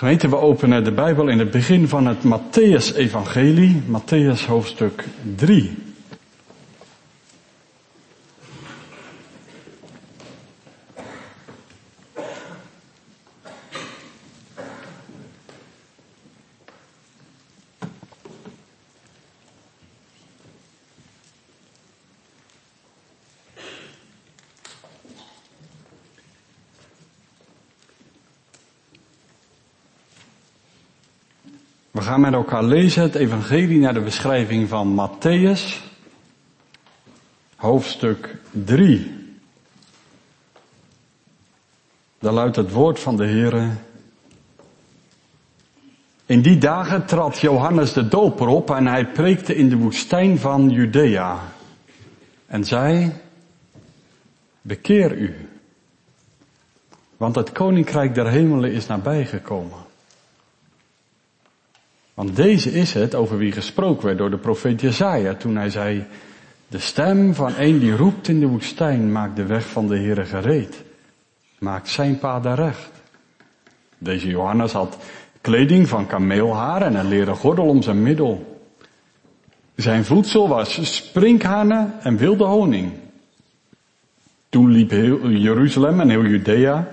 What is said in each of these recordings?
Gemeente, we openen de Bijbel in het begin van het Matthäus-evangelie, Matthäus hoofdstuk 3. Gaan met elkaar lezen het evangelie naar de beschrijving van Matthäus, hoofdstuk 3. Daar luidt het woord van de Heere. In die dagen trad Johannes de doper op en hij preekte in de woestijn van Judea en zei, bekeer u, want het koninkrijk der hemelen is nabijgekomen. Want deze is het over wie gesproken werd door de profeet Jezaja toen hij zei, de stem van een die roept in de woestijn maakt de weg van de Heere gereed. Maakt zijn paden recht. Deze Johannes had kleding van kameelhaar en een leren gordel om zijn middel. Zijn voedsel was sprinkhanen en wilde honing. Toen liep heel Jeruzalem en heel Judea,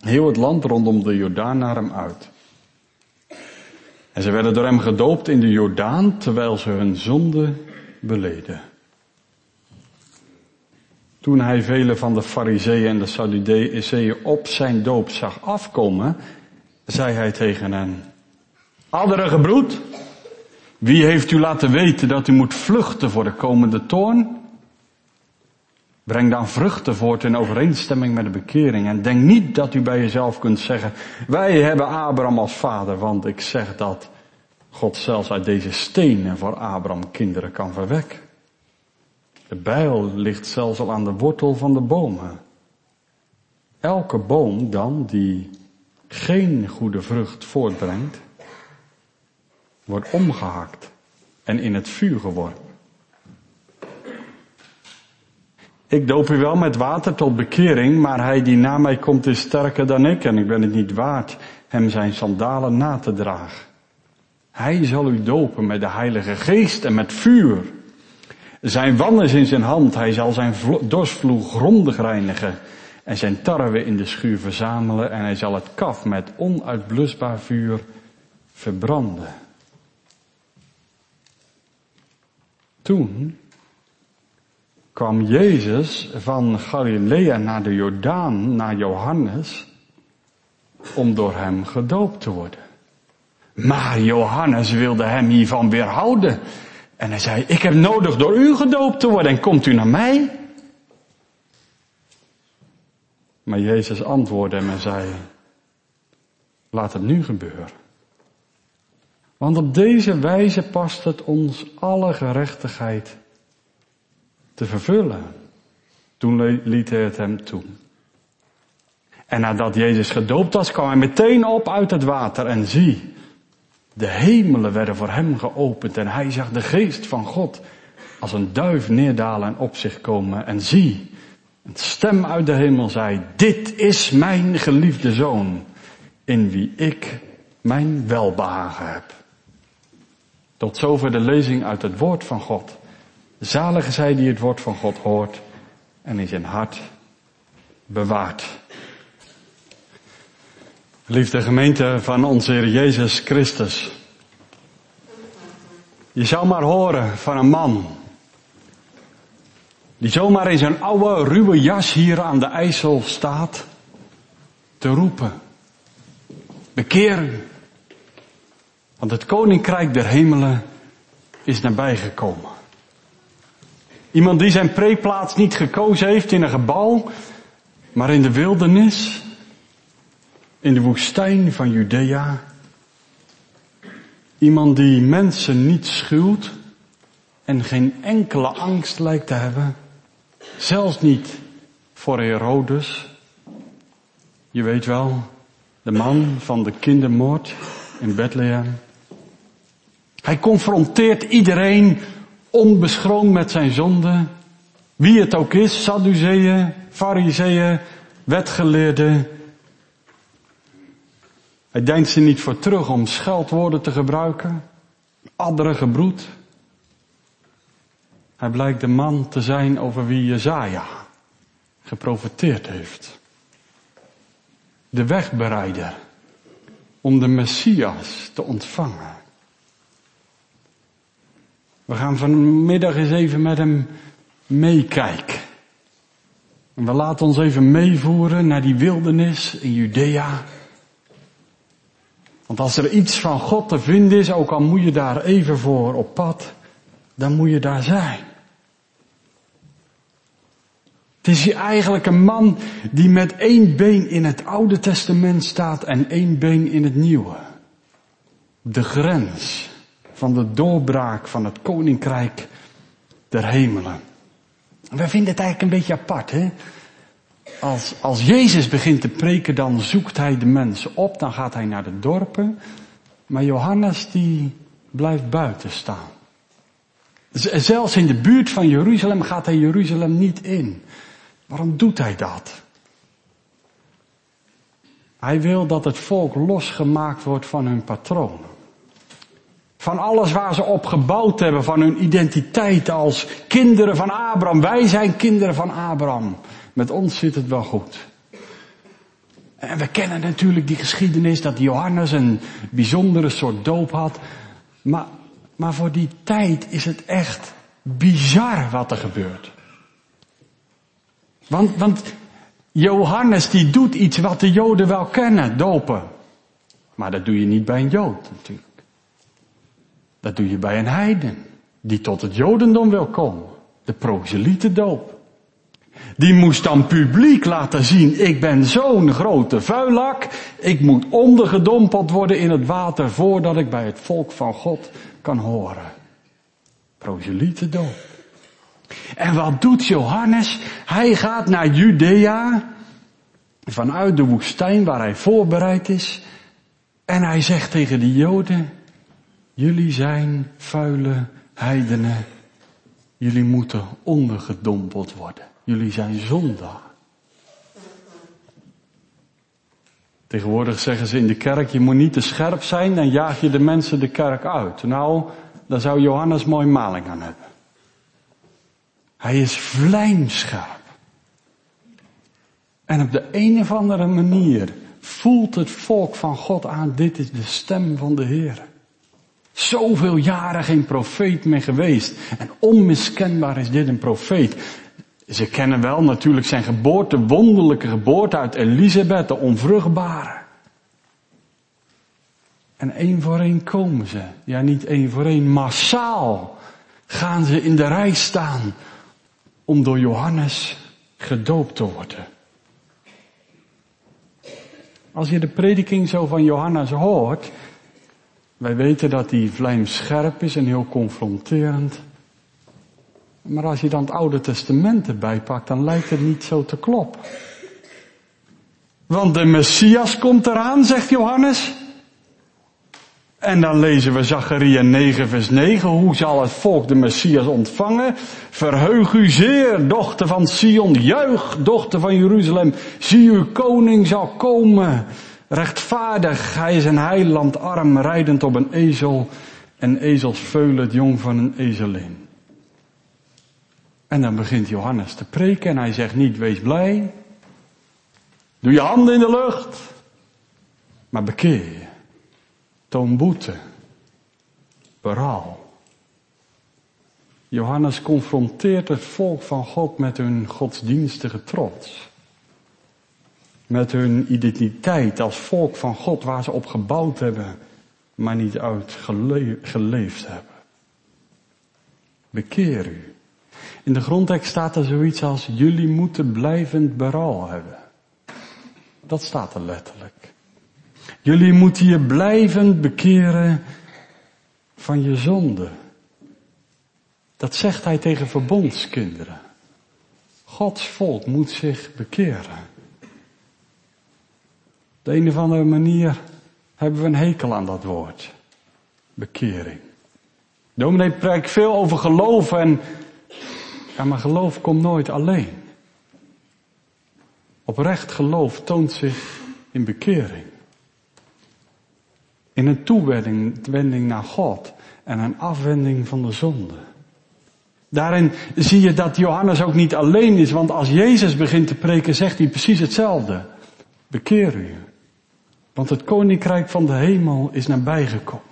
heel het land rondom de Jordaan naar hem uit. En ze werden door hem gedoopt in de Jordaan terwijl ze hun zonde beleden. Toen hij vele van de fariseeën en de Sadduceeën op zijn doop zag afkomen, zei hij tegen hen, Adderige broed, wie heeft u laten weten dat u moet vluchten voor de komende toorn? Breng dan vruchten voort in overeenstemming met de bekering en denk niet dat u bij jezelf kunt zeggen, wij hebben Abraham als vader, want ik zeg dat God zelfs uit deze stenen voor Abraham kinderen kan verwekken. De bijl ligt zelfs al aan de wortel van de bomen. Elke boom dan die geen goede vrucht voortbrengt, wordt omgehakt en in het vuur geworpen. Ik doop u wel met water tot bekering, maar hij die na mij komt is sterker dan ik en ik ben het niet waard hem zijn sandalen na te dragen. Hij zal u dopen met de Heilige Geest en met vuur. Zijn wan is in zijn hand, hij zal zijn dorsvloer grondig reinigen en zijn tarwe in de schuur verzamelen en hij zal het kaf met onuitblusbaar vuur verbranden. Toen kwam Jezus van Galilea naar de Jordaan, naar Johannes, om door hem gedoopt te worden. Maar Johannes wilde hem hiervan weerhouden. En hij zei, ik heb nodig door u gedoopt te worden en komt u naar mij? Maar Jezus antwoordde hem en zei, laat het nu gebeuren. Want op deze wijze past het ons alle gerechtigheid te vervullen. Toen liet hij het hem toe. En nadat Jezus gedoopt was, kwam hij meteen op uit het water en zie, de hemelen werden voor hem geopend en hij zag de geest van God als een duif neerdalen en op zich komen. En zie, een stem uit de hemel zei, dit is mijn geliefde zoon, in wie ik mijn welbehagen heb. Tot zover de lezing uit het woord van God. Zalige zij die het woord van God hoort en in zijn hart bewaart. Liefde gemeente van onze Heer Jezus Christus. Je zou maar horen van een man. Die zomaar in zijn oude ruwe jas hier aan de IJssel staat. Te roepen. Bekeer u. Want het koninkrijk der hemelen is nabijgekomen. Iemand die zijn preeplaats niet gekozen heeft in een gebouw, maar in de wildernis in de woestijn van Judea. Iemand die mensen niet schuwt en geen enkele angst lijkt te hebben. Zelfs niet voor Herodes. Je weet wel, de man van de kindermoord in Bethlehem. Hij confronteert iedereen onbeschroomd met zijn zonde. Wie het ook is, Sadduceeën, Fariseeën, wetgeleerden, Hij denkt er niet voor terug om scheldwoorden te gebruiken, andere gebroed. Hij blijkt de man te zijn over wie Jezaja geprofiteerd heeft. De wegbereider om de Messias te ontvangen. We gaan vanmiddag eens even met hem meekijken. En we laten ons even meevoeren naar die wildernis in Judea. Want als er iets van God te vinden is, ook al moet je daar even voor op pad, dan moet je daar zijn. Het is hier eigenlijk een man die met één been in het Oude Testament staat en één been in het Nieuwe. De grens van de doorbraak van het koninkrijk der hemelen. We vinden het eigenlijk een beetje apart, hè? Als, als Jezus begint te preken, dan zoekt hij de mensen op, dan gaat hij naar de dorpen. Maar Johannes die blijft buiten staan. Zelfs in de buurt van Jeruzalem gaat hij Jeruzalem niet in. Waarom doet hij dat? Hij wil dat het volk losgemaakt wordt van hun patronen. Van alles waar ze op gebouwd hebben, van hun identiteit als kinderen van Abraham. Wij zijn kinderen van Abraham. Met ons zit het wel goed. En we kennen natuurlijk die geschiedenis dat Johannes een bijzondere soort doop had. Maar, maar voor die tijd is het echt bizar wat er gebeurt. Want, want Johannes die doet iets wat de Joden wel kennen, dopen. Maar dat doe je niet bij een Jood natuurlijk. Dat doe je bij een heiden die tot het Jodendom wil komen. De doop. Die moest dan publiek laten zien, ik ben zo'n grote vuilak, ik moet ondergedompeld worden in het water voordat ik bij het volk van God kan horen. doop. En wat doet Johannes? Hij gaat naar Judea, vanuit de woestijn waar hij voorbereid is, en hij zegt tegen de Joden, jullie zijn vuile heidenen, jullie moeten ondergedompeld worden. Jullie zijn zondaar. Tegenwoordig zeggen ze in de kerk, je moet niet te scherp zijn, dan jaag je de mensen de kerk uit. Nou, daar zou Johannes mooi maling aan hebben. Hij is vlijmscherp. En op de een of andere manier voelt het volk van God aan, dit is de stem van de Heer. Zoveel jaren geen profeet meer geweest. En onmiskenbaar is dit een profeet. Ze kennen wel natuurlijk zijn geboorte, wonderlijke geboorte uit Elisabeth, de onvruchtbare. En één voor één komen ze. Ja, niet één voor één, massaal gaan ze in de rij staan om door Johannes gedoopt te worden. Als je de prediking zo van Johannes hoort, wij weten dat die vlijm scherp is en heel confronterend. Maar als je dan het Oude Testament erbij pakt, dan lijkt het niet zo te kloppen. Want de Messias komt eraan, zegt Johannes. En dan lezen we Zacharia 9 vers 9. Hoe zal het volk de Messias ontvangen? Verheug u zeer, dochter van Sion. Juich, dochter van Jeruzalem. Zie uw koning zal komen. Rechtvaardig, hij is een heiland arm, rijdend op een ezel. En ezels veulen het jong van een ezelin. En dan begint Johannes te preken en hij zegt niet wees blij. Doe je handen in de lucht. Maar bekeer je. Toon boete. Berouw. Johannes confronteert het volk van God met hun godsdienstige trots. Met hun identiteit als volk van God waar ze op gebouwd hebben, maar niet uit geleefd hebben. Bekeer u. In de grondtekst staat er zoiets als jullie moeten blijvend berouw hebben. Dat staat er letterlijk. Jullie moeten je blijvend bekeren van je zonde. Dat zegt hij tegen verbondskinderen. Gods volk moet zich bekeren. De een of andere manier hebben we een hekel aan dat woord. Bekering. Dominee spreekt veel over geloof en ja, maar geloof komt nooit alleen. Oprecht geloof toont zich in bekering. In een toewending naar God en een afwending van de zonde. Daarin zie je dat Johannes ook niet alleen is, want als Jezus begint te preken, zegt hij precies hetzelfde. Bekeer u. Want het koninkrijk van de hemel is nabijgekomen.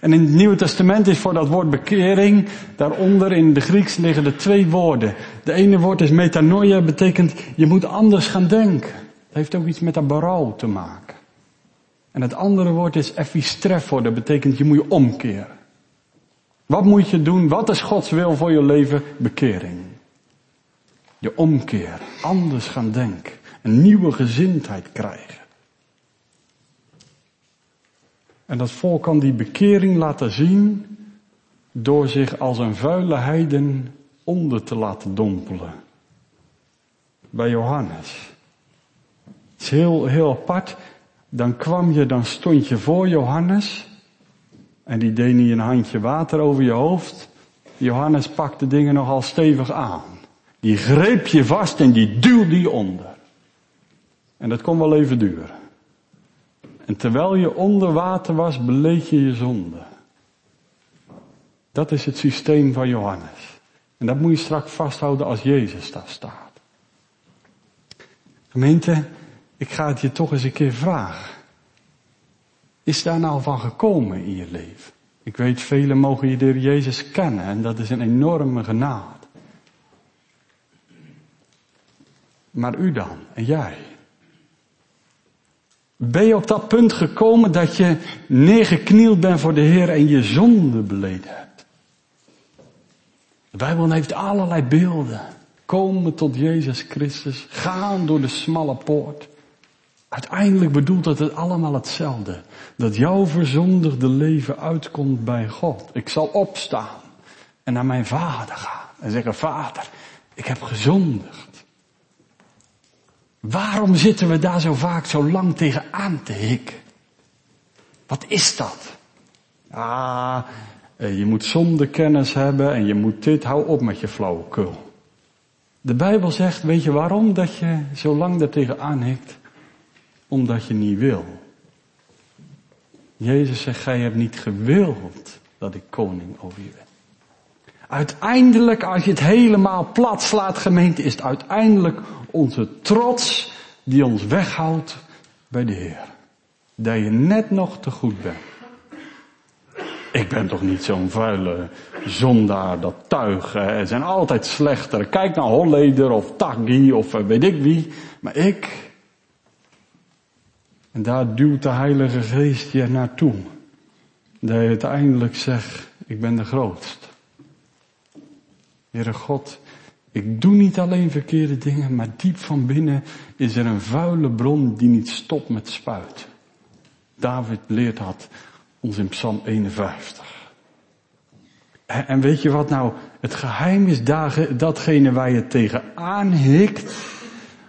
En in het Nieuwe Testament is voor dat woord bekering, daaronder in de Grieks liggen er twee woorden. De ene woord is metanoia, betekent je moet anders gaan denken. Het heeft ook iets met dat berouw te maken. En het andere woord is epistrefo, dat betekent je moet je omkeren. Wat moet je doen? Wat is Gods wil voor je leven? Bekering. Je omkeer, anders gaan denken, een nieuwe gezindheid krijgen. En dat volk kan die bekering laten zien door zich als een vuile heiden onder te laten dompelen. Bij Johannes. Het is heel, heel apart. Dan kwam je, dan stond je voor Johannes. En die deed niet een handje water over je hoofd. Johannes pakte dingen nogal stevig aan. Die greep je vast en die duwde je onder. En dat kon wel even duren. En terwijl je onder water was, beleed je je zonde. Dat is het systeem van Johannes. En dat moet je straks vasthouden als Jezus daar staat. Gemeente, ik ga het je toch eens een keer vragen. Is daar nou van gekomen in je leven? Ik weet, velen mogen je door Jezus kennen en dat is een enorme genade. Maar u dan en jij? Ben je op dat punt gekomen dat je neergeknield bent voor de Heer en je zonde beleden hebt? De Bijbel heeft allerlei beelden. Komen tot Jezus Christus, gaan door de smalle poort. Uiteindelijk bedoelt het het allemaal hetzelfde. Dat jouw verzondigde leven uitkomt bij God. Ik zal opstaan en naar mijn vader gaan en zeggen, vader, ik heb gezondigd. Waarom zitten we daar zo vaak zo lang tegenaan te hikken? Wat is dat? Ah, eh, je moet zondekennis hebben en je moet dit, hou op met je flauwekul. De Bijbel zegt, weet je waarom dat je zo lang daar tegenaan hikt? Omdat je niet wil. Jezus zegt, gij hebt niet gewild dat ik koning over je ben. Uiteindelijk, als je het helemaal plat slaat gemeente, is het uiteindelijk onze trots die ons weghoudt bij de Heer. Dat je net nog te goed bent. Ik ben toch niet zo'n vuile zondaar, dat tuig. Er zijn altijd slechter. Kijk naar Holleder of Taggi of eh, weet ik wie. Maar ik. En daar duwt de Heilige Geest je naartoe. Dat je uiteindelijk zegt, ik ben de grootste. Heere God, ik doe niet alleen verkeerde dingen, maar diep van binnen is er een vuile bron die niet stopt met spuiten. David leert dat ons in Psalm 51. En weet je wat nou het geheim is, datgene waar je tegenaan hikt,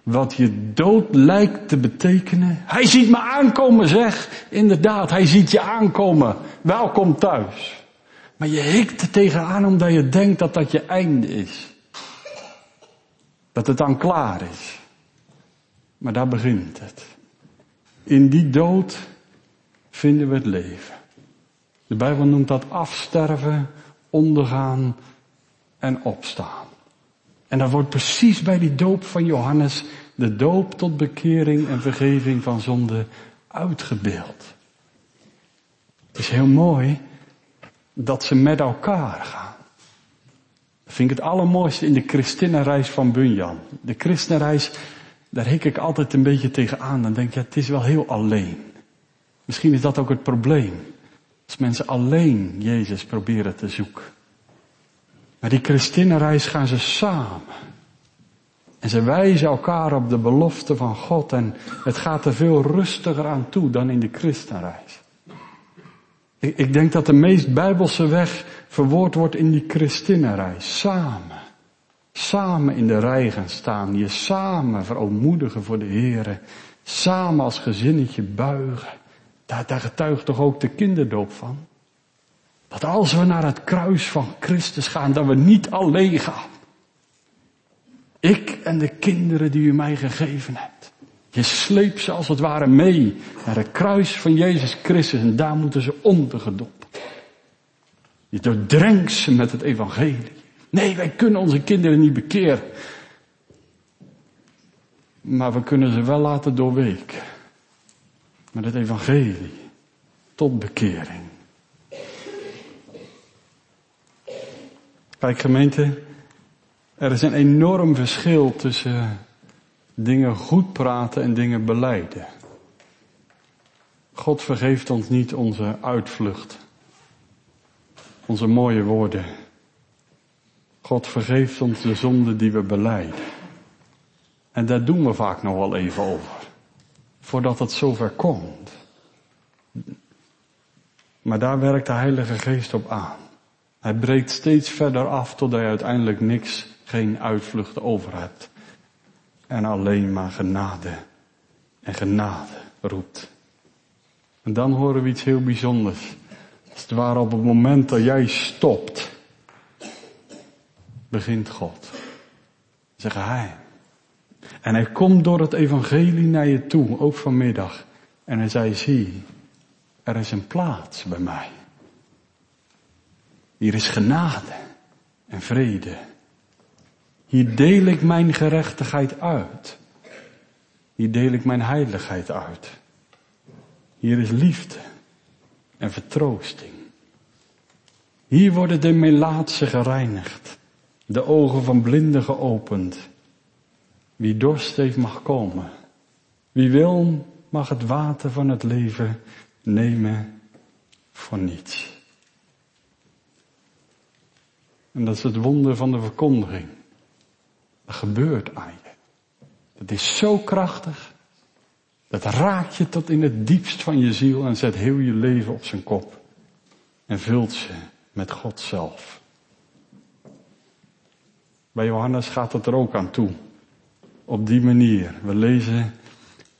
wat je dood lijkt te betekenen. Hij ziet me aankomen, zeg. Inderdaad, hij ziet je aankomen. Welkom thuis. Maar je hikt er tegenaan omdat je denkt dat dat je einde is. Dat het dan klaar is. Maar daar begint het. In die dood vinden we het leven. De Bijbel noemt dat afsterven, ondergaan en opstaan. En dat wordt precies bij die doop van Johannes, de doop tot bekering en vergeving van zonde, uitgebeeld. Het is heel mooi dat ze met elkaar gaan. Dat vind ik het allermooiste in de christenenreis van Bunyan. De christenenreis, daar hik ik altijd een beetje tegenaan. Dan denk ik, ja, het is wel heel alleen. Misschien is dat ook het probleem. Als mensen alleen Jezus proberen te zoeken. Maar die christenenreis gaan ze samen. En ze wijzen elkaar op de belofte van God en het gaat er veel rustiger aan toe dan in de christenreis. Ik, ik denk dat de meest bijbelse weg verwoord wordt in die christenenreis. Samen. Samen in de rij gaan staan. Je samen verootmoedigen voor de Heer. Samen als gezinnetje buigen. Daar, daar getuigt toch ook de kinderdoop van? Dat als we naar het kruis van Christus gaan, dat we niet alleen gaan. Ik en de kinderen die u mij gegeven hebt. Je sleept ze als het ware mee naar het kruis van Jezus Christus en daar moeten ze ondergedopt. Je doordrenkt ze met het evangelie. Nee, wij kunnen onze kinderen niet bekeren. Maar we kunnen ze wel laten doorweken. Met het evangelie. Tot bekering. Kijk gemeente, er is een enorm verschil tussen dingen goed praten en dingen beleiden. God vergeeft ons niet onze uitvlucht, onze mooie woorden. God vergeeft ons de zonde die we beleiden. En daar doen we vaak nog wel even over, voordat het zover komt. Maar daar werkt de Heilige Geest op aan. Hij breekt steeds verder af totdat je uiteindelijk niks, geen uitvlucht over hebt. En alleen maar genade en genade roept. En dan horen we iets heel bijzonders. Als het ware op het moment dat jij stopt, begint God. Zeg hij. En hij komt door het evangelie naar je toe, ook vanmiddag. En hij zei, zie, er is een plaats bij mij. Hier is genade en vrede. Hier deel ik mijn gerechtigheid uit. Hier deel ik mijn heiligheid uit. Hier is liefde en vertroosting. Hier worden de melaatsen gereinigd, de ogen van blinden geopend. Wie dorst heeft mag komen. Wie wil mag het water van het leven nemen voor niets. En dat is het wonder van de verkondiging. Gebeurt aan je. Dat is zo krachtig. Dat raakt je tot in het diepst van je ziel en zet heel je leven op zijn kop. En vult ze met God zelf. Bij Johannes gaat het er ook aan toe. Op die manier. We lezen,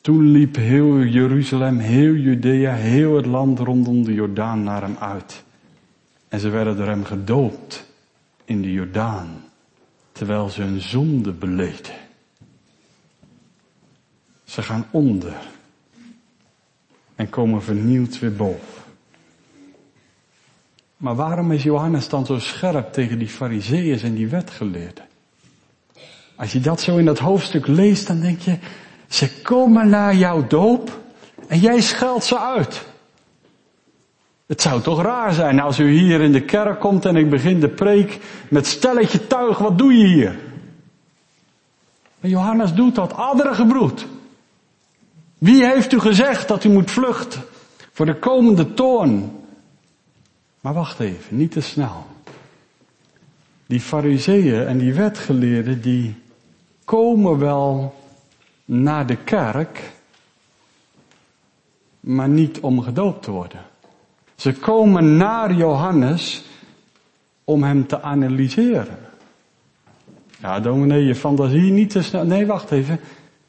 toen liep heel Jeruzalem, heel Judea, heel het land rondom de Jordaan naar hem uit. En ze werden door hem gedoopt in de Jordaan, terwijl ze hun zonde beleden. Ze gaan onder en komen vernieuwd weer boven. Maar waarom is Johannes dan zo scherp tegen die fariseeën en die wetgeleerden? Als je dat zo in dat hoofdstuk leest, dan denk je, ze komen naar jouw doop en jij scheldt ze uit. Het zou toch raar zijn als u hier in de kerk komt en ik begin de preek met stelletje tuig, wat doe je hier? Maar Johannes doet dat, gebroed. Wie heeft u gezegd dat u moet vluchten voor de komende toorn? Maar wacht even, niet te snel. Die fariseeën en die wetgeleerden die komen wel naar de kerk, maar niet om gedoopt te worden. Ze komen naar Johannes om hem te analyseren. Ja, dominee, je fantasie niet te snel. Nee, wacht even.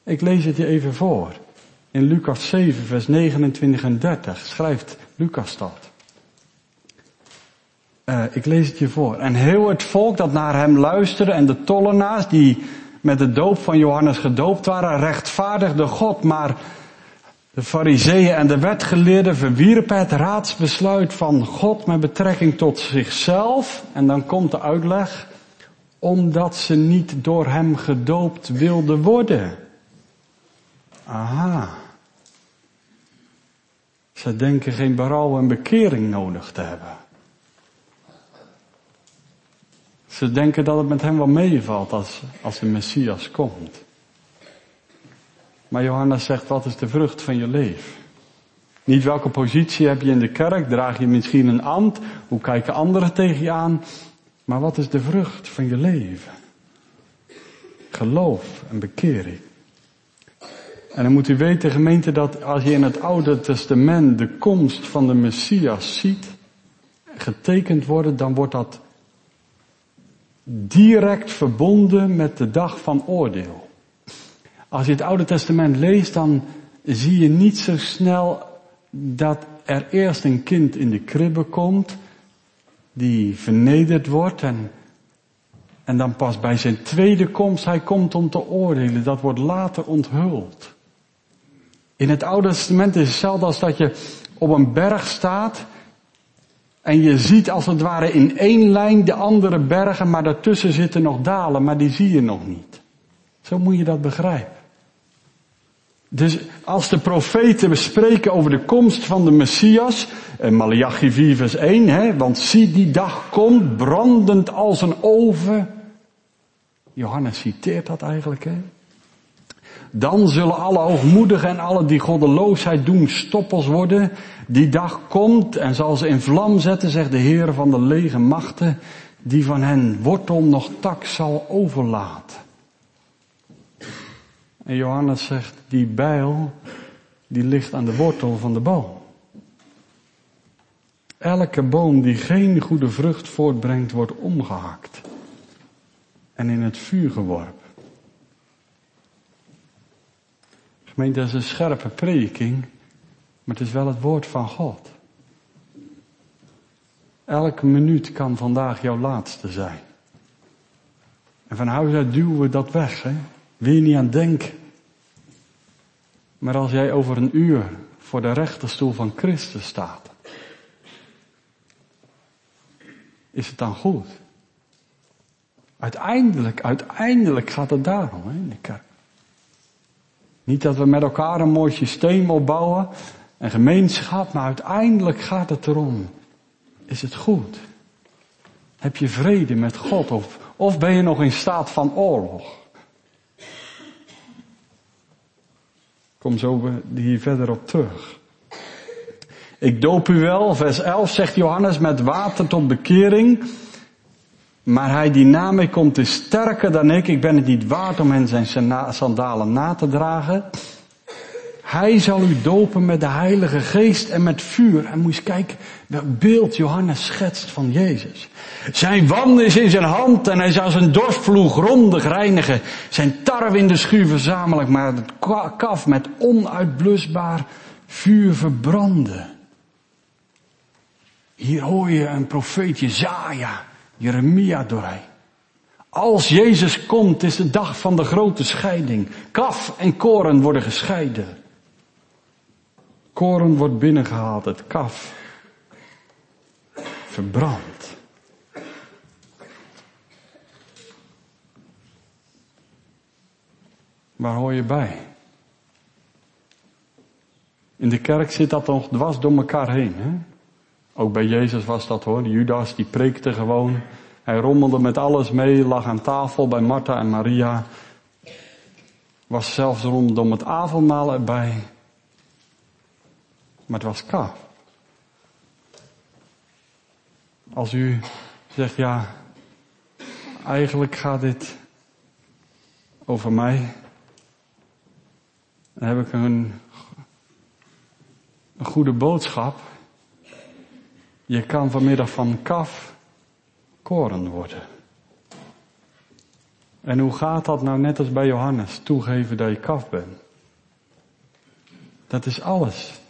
Ik lees het je even voor. In Lucas 7, vers 29 en 30 schrijft Lucas dat. Uh, ik lees het je voor. En heel het volk dat naar hem luisterde en de tollenaars die met de doop van Johannes gedoopt waren, rechtvaardigde God, maar de fariseeën en de wetgeleerden verwierpen het raadsbesluit van God met betrekking tot zichzelf. En dan komt de uitleg, omdat ze niet door hem gedoopt wilden worden. Aha. Ze denken geen berouw en bekering nodig te hebben. Ze denken dat het met hem wel meevalt als, als de Messias komt. Maar Johannes zegt, wat is de vrucht van je leven? Niet welke positie heb je in de kerk, draag je misschien een ambt, hoe kijken anderen tegen je aan, maar wat is de vrucht van je leven? Geloof en bekering. En dan moet u weten, gemeente, dat als je in het Oude Testament de komst van de Messias ziet, getekend worden, dan wordt dat direct verbonden met de dag van oordeel. Als je het Oude Testament leest, dan zie je niet zo snel dat er eerst een kind in de kribbe komt, die vernederd wordt en, en dan pas bij zijn tweede komst, hij komt om te oordelen. Dat wordt later onthuld. In het Oude Testament is het hetzelfde als dat je op een berg staat en je ziet als het ware in één lijn de andere bergen, maar daartussen zitten nog dalen, maar die zie je nog niet. Zo moet je dat begrijpen. Dus als de profeten spreken over de komst van de Messias, en Malachi 4 vers 1, hè, want zie die dag komt brandend als een oven. Johannes citeert dat eigenlijk, hè. Dan zullen alle hoogmoedigen en alle die goddeloosheid doen stoppels worden. Die dag komt en zal ze in vlam zetten, zegt de Heer van de lege machten, die van hen wortel nog tak zal overlaten. En Johannes zegt, die bijl, die ligt aan de wortel van de boom. Elke boom die geen goede vrucht voortbrengt, wordt omgehakt en in het vuur geworpen. Gemeente, dat is een scherpe prediking, maar het is wel het woord van God. Elke minuut kan vandaag jouw laatste zijn. En van huis uit duwen we dat weg, hè. Wil je niet aan denken. Maar als jij over een uur voor de rechterstoel van Christus staat, is het dan goed? Uiteindelijk, uiteindelijk gaat het daarom hè, in de kerk. Niet dat we met elkaar een mooi systeem opbouwen en gemeenschap, maar uiteindelijk gaat het erom. Is het goed? Heb je vrede met God of, of ben je nog in staat van oorlog? Kom zo hier verder op terug. Ik doop u wel, vers 11 zegt Johannes, met water tot bekering. Maar hij die na mij komt is sterker dan ik. Ik ben het niet waard om hen zijn sandalen na te dragen. Hij zal u dopen met de Heilige Geest en met vuur. En moet je kijken welk beeld Johannes schetst van Jezus. Zijn wand is in zijn hand en hij zal zijn dorstvloeg grondig reinigen. Zijn tarwe in de schuur verzamelijk, maar het kaf met onuitblusbaar vuur verbranden. Hier hoor je een profeet Jezaja, Jeremia doorheen. Als Jezus komt is de dag van de grote scheiding. Kaf en koren worden gescheiden. Koren wordt binnengehaald, het kaf verbrand. Waar hoor je bij? In de kerk zit dat nog dwars door elkaar heen. Hè? Ook bij Jezus was dat hoor. Judas die preekte gewoon. Hij rommelde met alles mee, lag aan tafel bij Martha en Maria. Was zelfs rondom het avondmaal erbij. Maar het was kaf. Als u zegt, ja, eigenlijk gaat dit over mij. Dan heb ik een, een goede boodschap. Je kan vanmiddag van kaf koren worden. En hoe gaat dat nou net als bij Johannes? Toegeven dat je kaf bent. Dat is alles.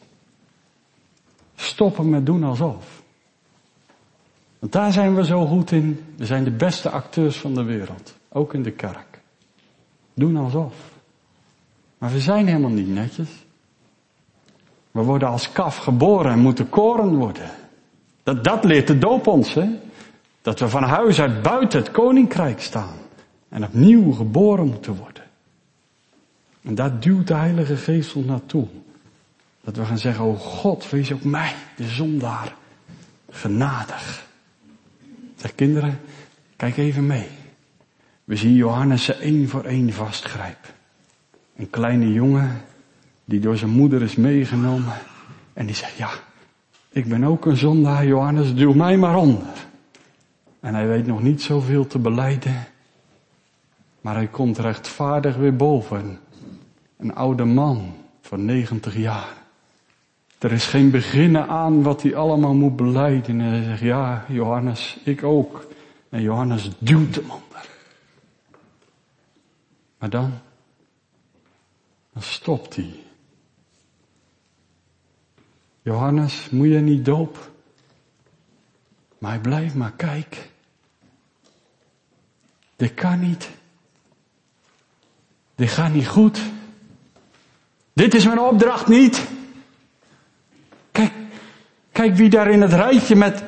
Stoppen met doen alsof. Want daar zijn we zo goed in. We zijn de beste acteurs van de wereld. Ook in de kerk. Doen alsof. Maar we zijn helemaal niet netjes. We worden als kaf geboren en moeten koren worden. Dat, dat leert de doop ons, hè. Dat we van huis uit buiten het koninkrijk staan. En opnieuw geboren moeten worden. En daar duwt de Heilige Geest ons naartoe. Dat we gaan zeggen, oh God, wees ook mij, de zondaar, genadig. Zeg kinderen, kijk even mee. We zien Johannes ze één voor één vastgrijpen. Een kleine jongen die door zijn moeder is meegenomen. En die zegt, ja, ik ben ook een zondaar, Johannes, duw mij maar onder. En hij weet nog niet zoveel te beleiden. Maar hij komt rechtvaardig weer boven. Een oude man van 90 jaar. Er is geen beginnen aan wat hij allemaal moet beleiden. En hij zegt, ja, Johannes, ik ook. En Johannes duwt hem onder. Maar dan, dan stopt hij. Johannes, moet je niet doop? Maar hij blijft maar kijken. Dit kan niet. Dit gaat niet goed. Dit is mijn opdracht niet. Kijk, wie daar in het rijtje met,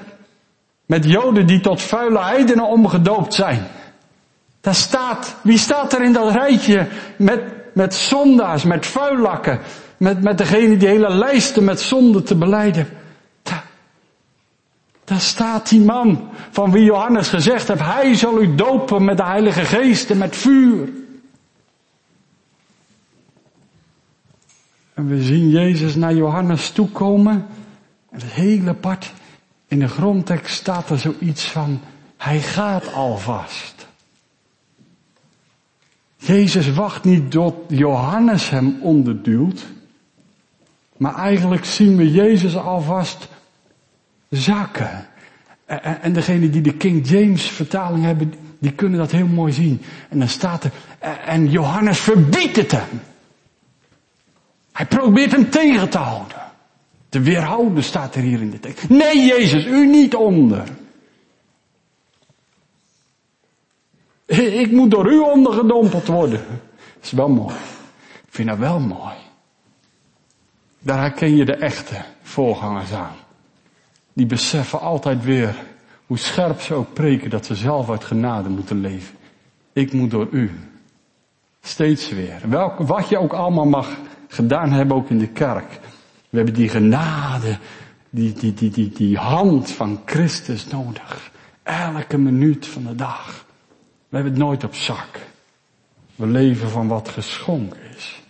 met joden die tot vuile heidenen omgedoopt zijn. Daar staat, wie staat er in dat rijtje met, met zondaars, met vuillakken, met, met degene die hele lijsten met zonden te beleiden. Daar, daar staat die man van wie Johannes gezegd heeft, hij zal u dopen met de Heilige Geest en met vuur. En we zien Jezus naar Johannes toekomen. En het hele part in de grondtekst staat er zoiets van, hij gaat alvast. Jezus wacht niet tot Johannes hem onderduwt. Maar eigenlijk zien we Jezus alvast zakken. En degene die de King James vertaling hebben, die kunnen dat heel mooi zien. En dan staat er, en Johannes verbiedt het hem. Hij probeert hem tegen te houden. Te weerhouden staat er hier in de tekst. Nee, Jezus, u niet onder. Ik moet door u ondergedompeld worden. Dat is wel mooi. Ik vind dat wel mooi. Daar herken je de echte voorgangers aan. Die beseffen altijd weer, hoe scherp ze ook preken, dat ze zelf uit genade moeten leven. Ik moet door u. Steeds weer. Welk, wat je ook allemaal mag gedaan hebben, ook in de kerk. We hebben die genade, die, die, die, die, die hand van Christus nodig. Elke minuut van de dag. We hebben het nooit op zak. We leven van wat geschonken is.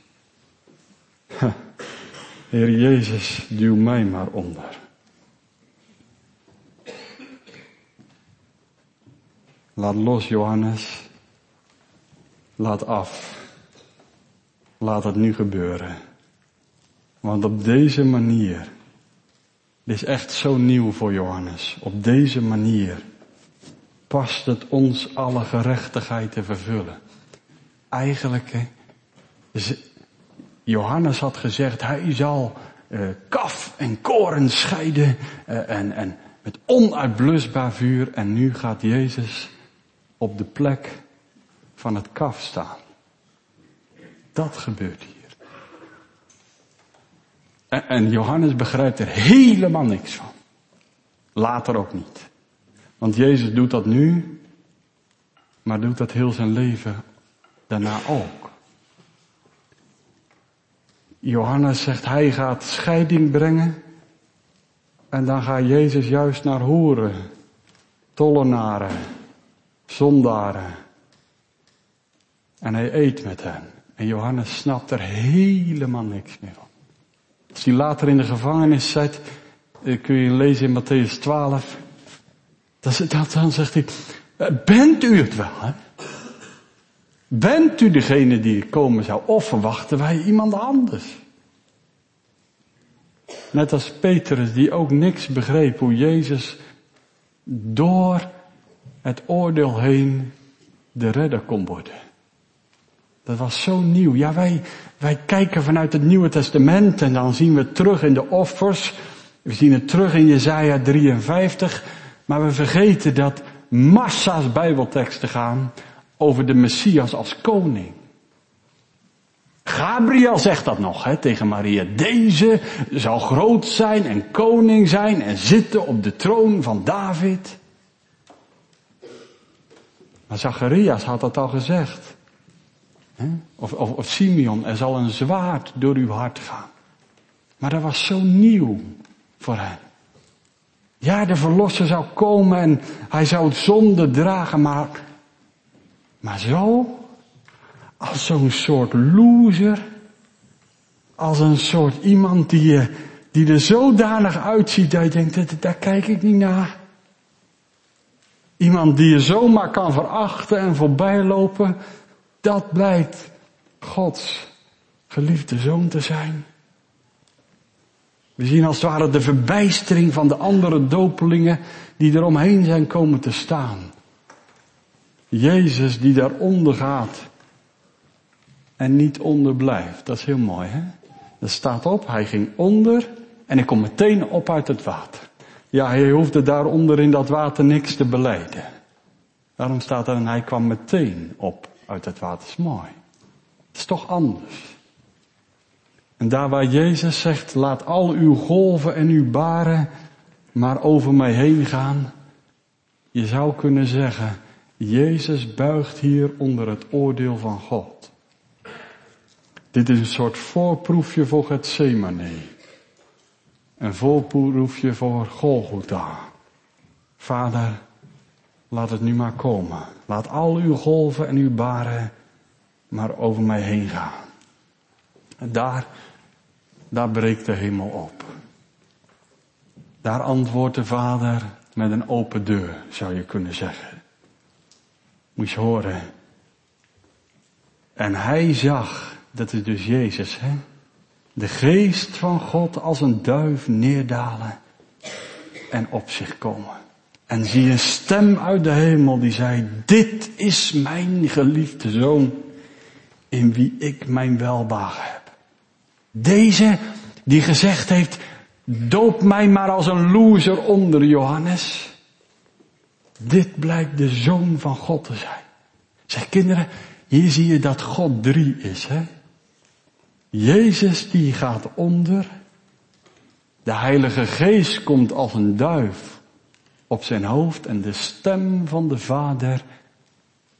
Heer Jezus, duw mij maar onder. Laat los, Johannes. Laat af. Laat het nu gebeuren. Want op deze manier, dit is echt zo nieuw voor Johannes, op deze manier past het ons alle gerechtigheid te vervullen. Eigenlijk, Johannes had gezegd, hij zal uh, kaf en koren scheiden uh, en, en met onuitblusbaar vuur. En nu gaat Jezus op de plek van het kaf staan. Dat gebeurt hier. En, Johannes begrijpt er helemaal niks van. Later ook niet. Want Jezus doet dat nu, maar doet dat heel zijn leven daarna ook. Johannes zegt hij gaat scheiding brengen en dan gaat Jezus juist naar hoeren, tollenaren, zondaren. En hij eet met hen. En Johannes snapt er helemaal niks meer van. Als hij later in de gevangenis zit, eh, kun je lezen in Matthäus 12. Dan zegt hij, eh, bent u het wel? Hè? Bent u degene die komen zou? Of verwachten wij iemand anders? Net als Petrus die ook niks begreep hoe Jezus door het oordeel heen de redder kon worden. Dat was zo nieuw. Ja, wij, wij kijken vanuit het Nieuwe Testament en dan zien we terug in de offers. We zien het terug in Jesaja 53. Maar we vergeten dat massa's bijbelteksten gaan over de Messias als koning. Gabriel zegt dat nog hè, tegen Maria. Deze zal groot zijn en koning zijn en zitten op de troon van David. Maar Zacharias had dat al gezegd. Of, of, Simeon, er zal een zwaard door uw hart gaan. Maar dat was zo nieuw voor hen. Ja, de verlosser zou komen en hij zou zonde dragen, maar, maar zo, als zo'n soort loser, als een soort iemand die, die er zodanig uitziet dat je denkt, daar kijk ik niet naar. Iemand die je zomaar kan verachten en voorbijlopen, dat blijkt Gods geliefde zoon te zijn. We zien als het ware de verbijstering van de andere dopelingen die eromheen zijn komen te staan. Jezus die daaronder gaat en niet onder blijft. Dat is heel mooi, hè? Dat staat op, hij ging onder en hij komt meteen op uit het water. Ja, hij hoefde daaronder in dat water niks te beleiden. Daarom staat er en hij kwam meteen op uit het water. Dat is mooi. Het is toch anders. En daar waar Jezus zegt, laat al uw golven en uw baren maar over mij heen gaan. Je zou kunnen zeggen, Jezus buigt hier onder het oordeel van God. Dit is een soort voorproefje voor het Semane. Een voorproefje voor Golgotha. Vader, laat het nu maar komen. Laat al uw golven en uw baren maar over mij heen gaan. En daar, daar breekt de hemel op. Daar antwoordt de Vader met een open deur, zou je kunnen zeggen. Moet je horen. En hij zag, dat is dus Jezus, hè? De geest van God als een duif neerdalen en op zich komen. En zie een stem uit de hemel die zei, dit is mijn geliefde zoon in wie ik mijn welbagen heb. Deze die gezegd heeft, doop mij maar als een loser onder Johannes. Dit blijkt de zoon van God te zijn. Zeg kinderen, hier zie je dat God drie is, hè? Jezus die gaat onder. De Heilige Geest komt als een duif op zijn hoofd en de stem van de Vader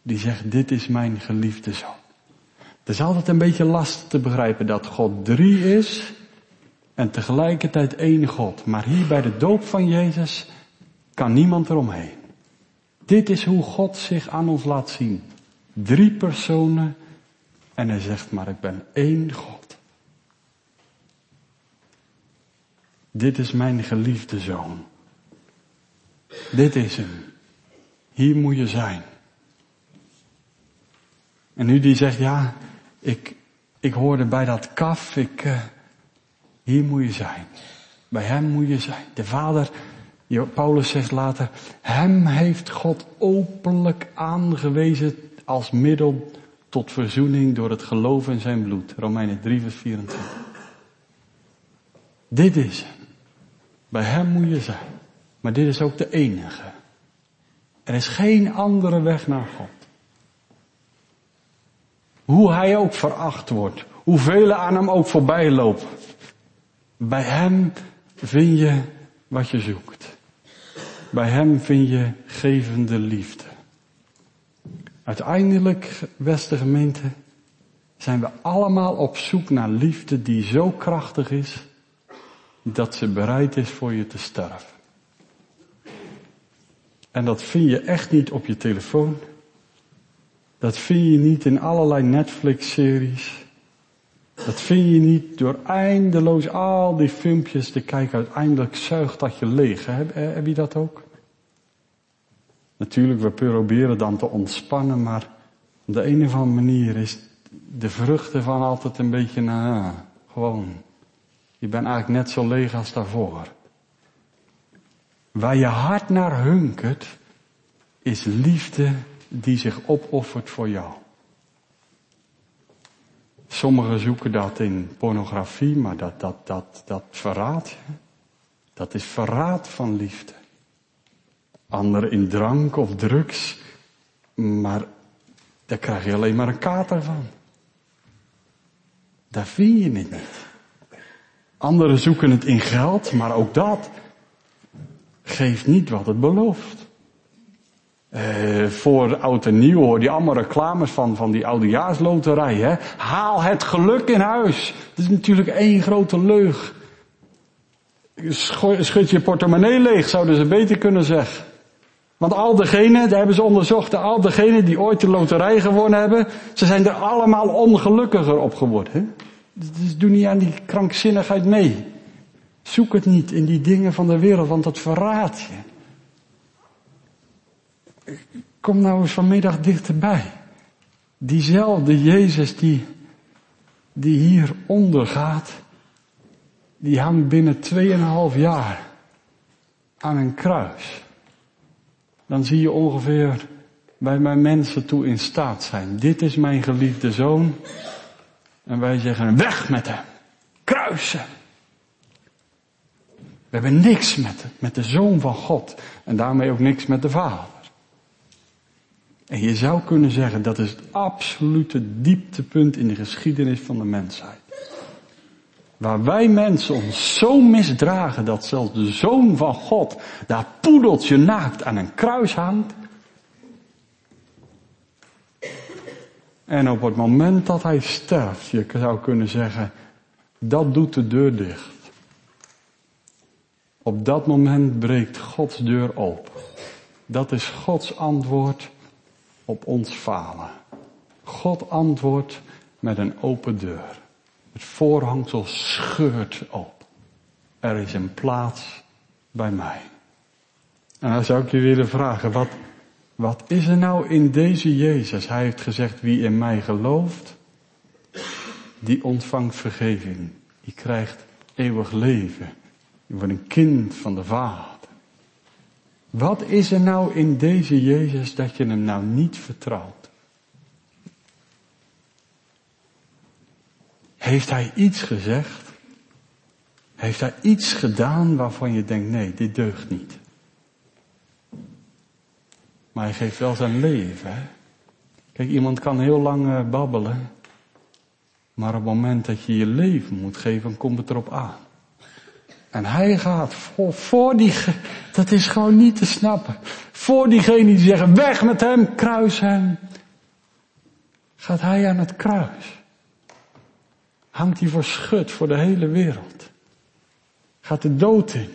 die zegt, dit is mijn geliefde zoon. Het is altijd een beetje lastig te begrijpen dat God drie is en tegelijkertijd één God. Maar hier bij de doop van Jezus kan niemand eromheen. Dit is hoe God zich aan ons laat zien. Drie personen en hij zegt maar ik ben één God. Dit is mijn geliefde zoon. Dit is hem. Hier moet je zijn. En nu die zegt, ja, ik, ik hoorde bij dat kaf, ik, uh, hier moet je zijn. Bij hem moet je zijn. De vader, Paulus zegt later, hem heeft God openlijk aangewezen als middel tot verzoening door het geloof in zijn bloed. Romeinen 3 vers 24. Dit is hem. Bij hem moet je zijn. Maar dit is ook de enige. Er is geen andere weg naar God. Hoe hij ook veracht wordt. Hoeveel aan hem ook voorbij lopen. Bij hem vind je wat je zoekt. Bij hem vind je gevende liefde. Uiteindelijk, beste gemeente, zijn we allemaal op zoek naar liefde die zo krachtig is dat ze bereid is voor je te sterven. En dat vind je echt niet op je telefoon. Dat vind je niet in allerlei Netflix-series. Dat vind je niet door eindeloos al die filmpjes te kijken. Uiteindelijk zuigt dat je leeg. Heb, heb je dat ook? Natuurlijk, we proberen dan te ontspannen, maar op de een of andere manier is de vruchten van altijd een beetje, nou, gewoon. Je bent eigenlijk net zo leeg als daarvoor. Waar je hart naar hunkert, is liefde die zich opoffert voor jou. Sommigen zoeken dat in pornografie, maar dat, dat, dat, dat verraad je. Dat is verraad van liefde. Anderen in drank of drugs, maar daar krijg je alleen maar een kater van. Daar vind je het niet. Anderen zoeken het in geld, maar ook dat geeft niet wat het belooft. Uh, voor oud en nieuw hoor je allemaal reclames van, van die oudejaarsloterij. Hè? Haal het geluk in huis. Dat is natuurlijk één grote leug. Schud je portemonnee leeg, zouden ze beter kunnen zeggen. Want al degenen, daar hebben ze onderzocht, al degenen die ooit de loterij gewonnen hebben, ze zijn er allemaal ongelukkiger op geworden. Hè? Dus doe niet aan die krankzinnigheid mee. Zoek het niet in die dingen van de wereld, want dat verraadt je. Kom nou eens vanmiddag dichterbij. Diezelfde Jezus die, die hier ondergaat, die hangt binnen 2,5 jaar aan een kruis. Dan zie je ongeveer bij mijn mensen toe in staat zijn. Dit is mijn geliefde zoon. En wij zeggen, weg met hem. Kruisen. We hebben niks met, met de Zoon van God. En daarmee ook niks met de Vader. En je zou kunnen zeggen, dat is het absolute dieptepunt in de geschiedenis van de mensheid. Waar wij mensen ons zo misdragen dat zelfs de Zoon van God daar poedeltje naakt aan een kruis hangt. En op het moment dat hij sterft, je zou kunnen zeggen, dat doet de deur dicht. Op dat moment breekt Gods deur open. Dat is Gods antwoord op ons falen. God antwoordt met een open deur. Het voorhangsel scheurt op. Er is een plaats bij mij. En dan zou ik je willen vragen, wat, wat is er nou in deze Jezus? Hij heeft gezegd, wie in mij gelooft, die ontvangt vergeving. Die krijgt eeuwig leven. Je wordt een kind van de Vader. Wat is er nou in deze Jezus dat je hem nou niet vertrouwt? Heeft hij iets gezegd? Heeft hij iets gedaan waarvan je denkt, nee, dit deugt niet? Maar hij geeft wel zijn leven. Hè? Kijk, iemand kan heel lang eh, babbelen. Maar op het moment dat je je leven moet geven, komt het erop aan. En hij gaat voor, voor die, dat is gewoon niet te snappen. Voor diegenen die zeggen, weg met hem, kruis hem. Gaat hij aan het kruis. Hangt hij voor schut voor de hele wereld. Gaat de dood in.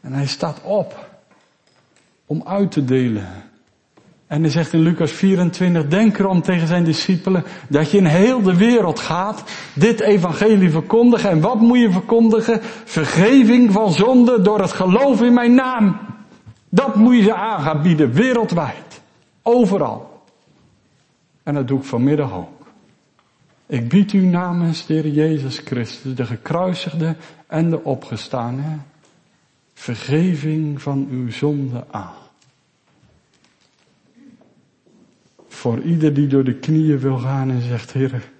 En hij staat op om uit te delen en hij zegt in Lucas 24, denk erom tegen zijn discipelen dat je in heel de wereld gaat, dit evangelie verkondigen. En wat moet je verkondigen? Vergeving van zonde door het geloof in mijn naam. Dat moet je ze aan gaan bieden, wereldwijd. Overal. En dat doe ik vanmiddag ook. Ik bied u namens de Heer Jezus Christus, de gekruisigde en de opgestane, vergeving van uw zonde aan. Voor ieder die door de knieën wil gaan en zegt, Heer,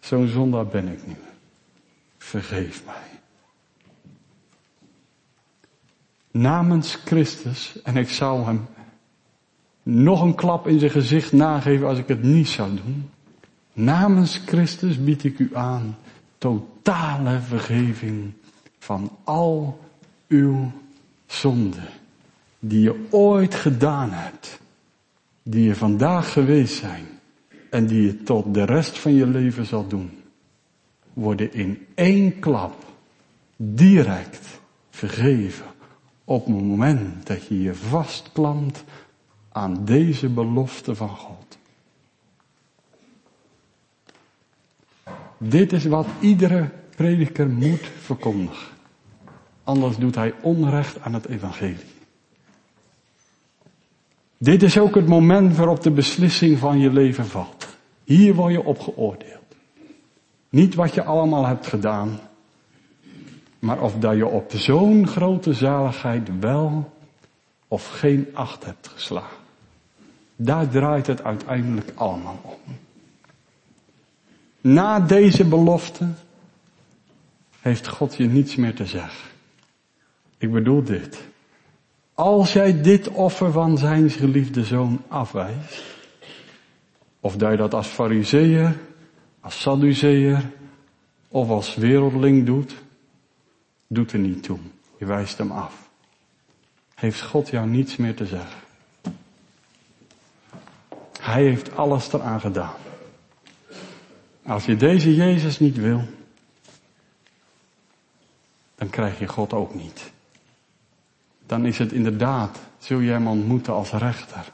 zo'n zondaar ben ik nu. Vergeef mij. Namens Christus, en ik zou hem nog een klap in zijn gezicht nageven als ik het niet zou doen. Namens Christus bied ik u aan totale vergeving van al uw zonden die je ooit gedaan hebt die je vandaag geweest zijn en die je tot de rest van je leven zal doen, worden in één klap direct vergeven op het moment dat je je vastklampt aan deze belofte van God. Dit is wat iedere prediker moet verkondigen. Anders doet hij onrecht aan het evangelie. Dit is ook het moment waarop de beslissing van je leven valt. Hier word je op geoordeeld. Niet wat je allemaal hebt gedaan, maar of dat je op zo'n grote zaligheid wel of geen acht hebt geslagen. Daar draait het uiteindelijk allemaal om. Na deze belofte heeft God je niets meer te zeggen. Ik bedoel dit. Als jij dit offer van zijn geliefde zoon afwijst, of dat je dat als fariseer, als sadduceer of als wereldling doet, doet er niet toe. Je wijst hem af. Heeft God jou niets meer te zeggen? Hij heeft alles eraan gedaan. Als je deze Jezus niet wil, dan krijg je God ook niet dan is het inderdaad, zul je hem ontmoeten als rechter.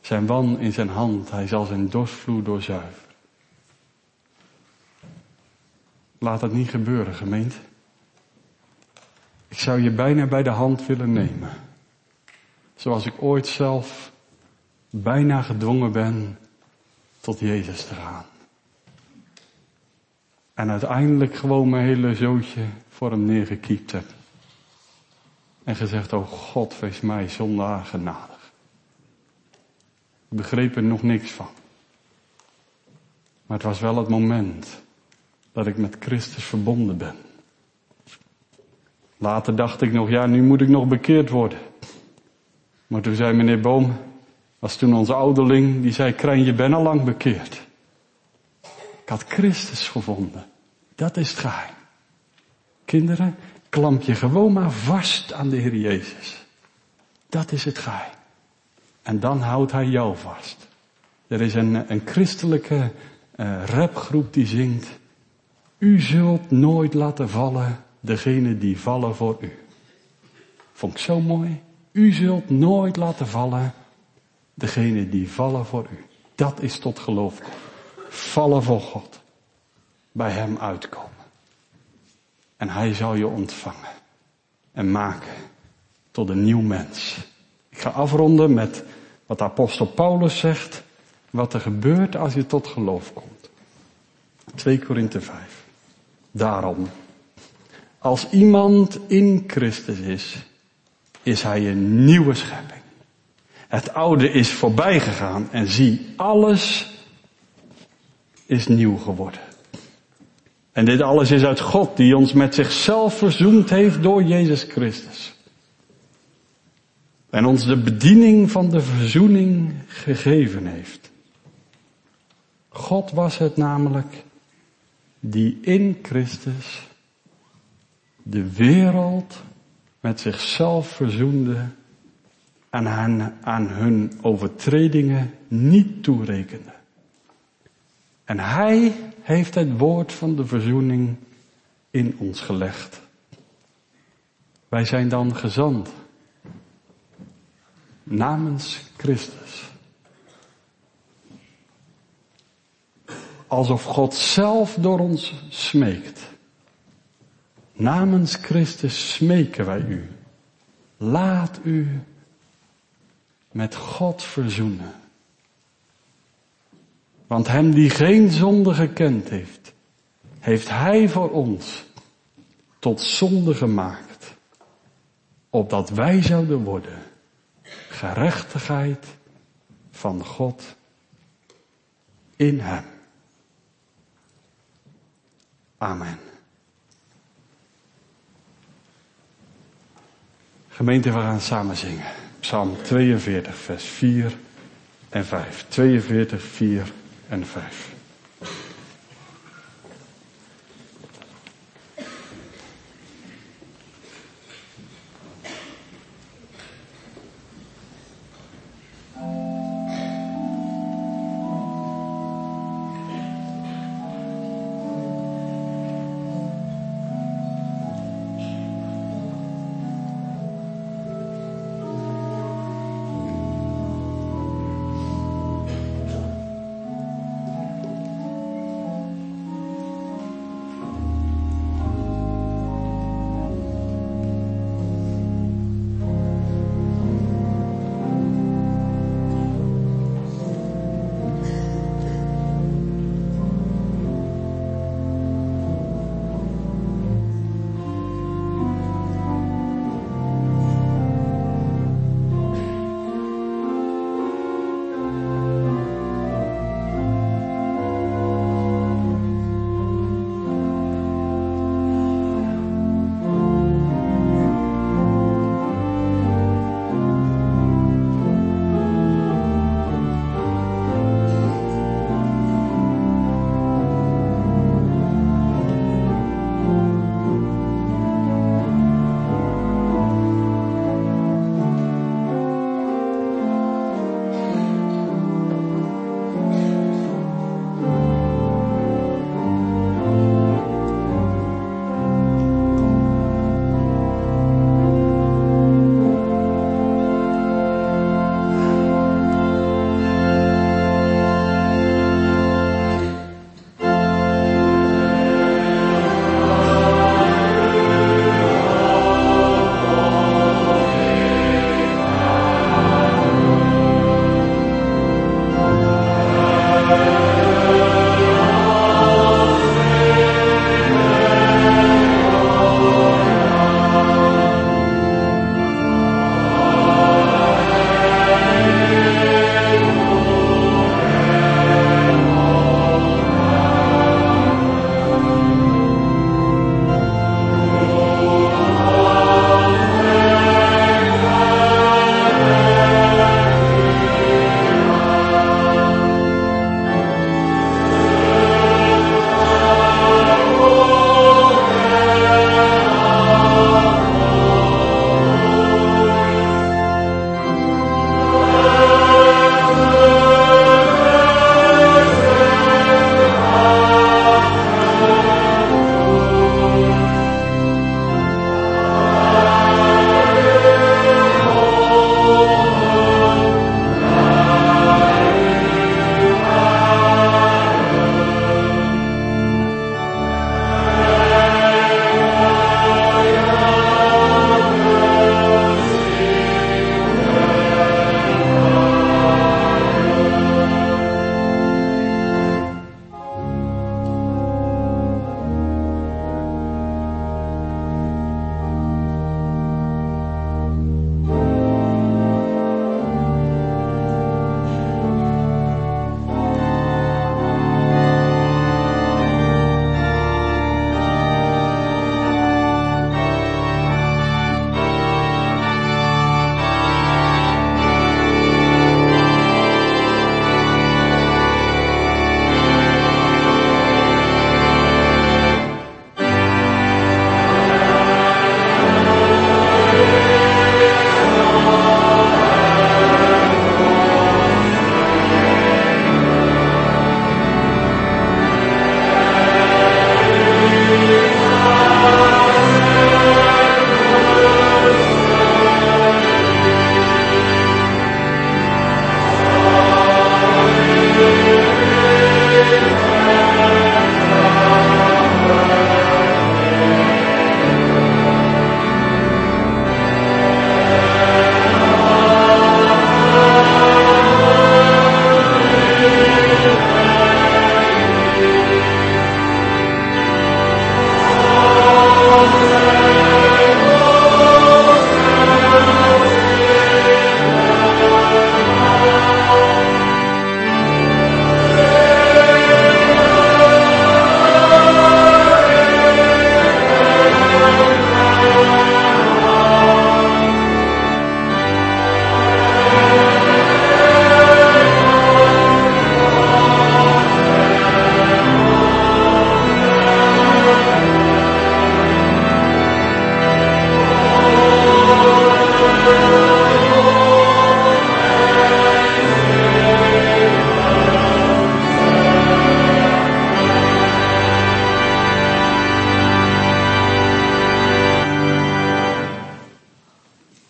Zijn wan in zijn hand, hij zal zijn dorsvloer doorzuiveren. Laat het niet gebeuren, gemeente. Ik zou je bijna bij de hand willen nemen. Zoals ik ooit zelf bijna gedwongen ben tot Jezus te gaan. En uiteindelijk gewoon mijn hele zootje voor hem neergekiept heb. En gezegd, oh God, wees mij zondaar genadig. Ik begreep er nog niks van. Maar het was wel het moment dat ik met Christus verbonden ben. Later dacht ik nog, ja, nu moet ik nog bekeerd worden. Maar toen zei meneer Boom, was toen onze ouderling, die zei, Krijn, je bent al lang bekeerd. Ik had Christus gevonden. Dat is het geheim. Kinderen, klamp je gewoon maar vast aan de Heer Jezus. Dat is het geheim. En dan houdt Hij jou vast. Er is een, een christelijke uh, rapgroep die zingt. U zult nooit laten vallen degene die vallen voor u. Vond ik zo mooi. U zult nooit laten vallen degene die vallen voor u. Dat is tot geloof. Vallen voor God. Bij Hem uitkomen. En Hij zal je ontvangen. En maken tot een nieuw mens. Ik ga afronden met wat apostel Paulus zegt. Wat er gebeurt als je tot geloof komt. 2 Korinthe 5. Daarom. Als iemand in Christus is, is hij een nieuwe schepping. Het oude is voorbij gegaan en zie, alles is nieuw geworden. En dit alles is uit God die ons met zichzelf verzoend heeft door Jezus Christus. En ons de bediening van de verzoening gegeven heeft. God was het namelijk die in Christus de wereld met zichzelf verzoende en aan hun overtredingen niet toerekende. En hij heeft het woord van de verzoening in ons gelegd. Wij zijn dan gezand namens Christus. Alsof God zelf door ons smeekt. Namens Christus smeken wij u. Laat u met God verzoenen. Want hem die geen zonde gekend heeft, heeft hij voor ons tot zonde gemaakt, opdat wij zouden worden gerechtigheid van God in hem. Amen. Gemeente, we gaan samen zingen. Psalm 42, vers 4 en 5. 42, 4 en 5.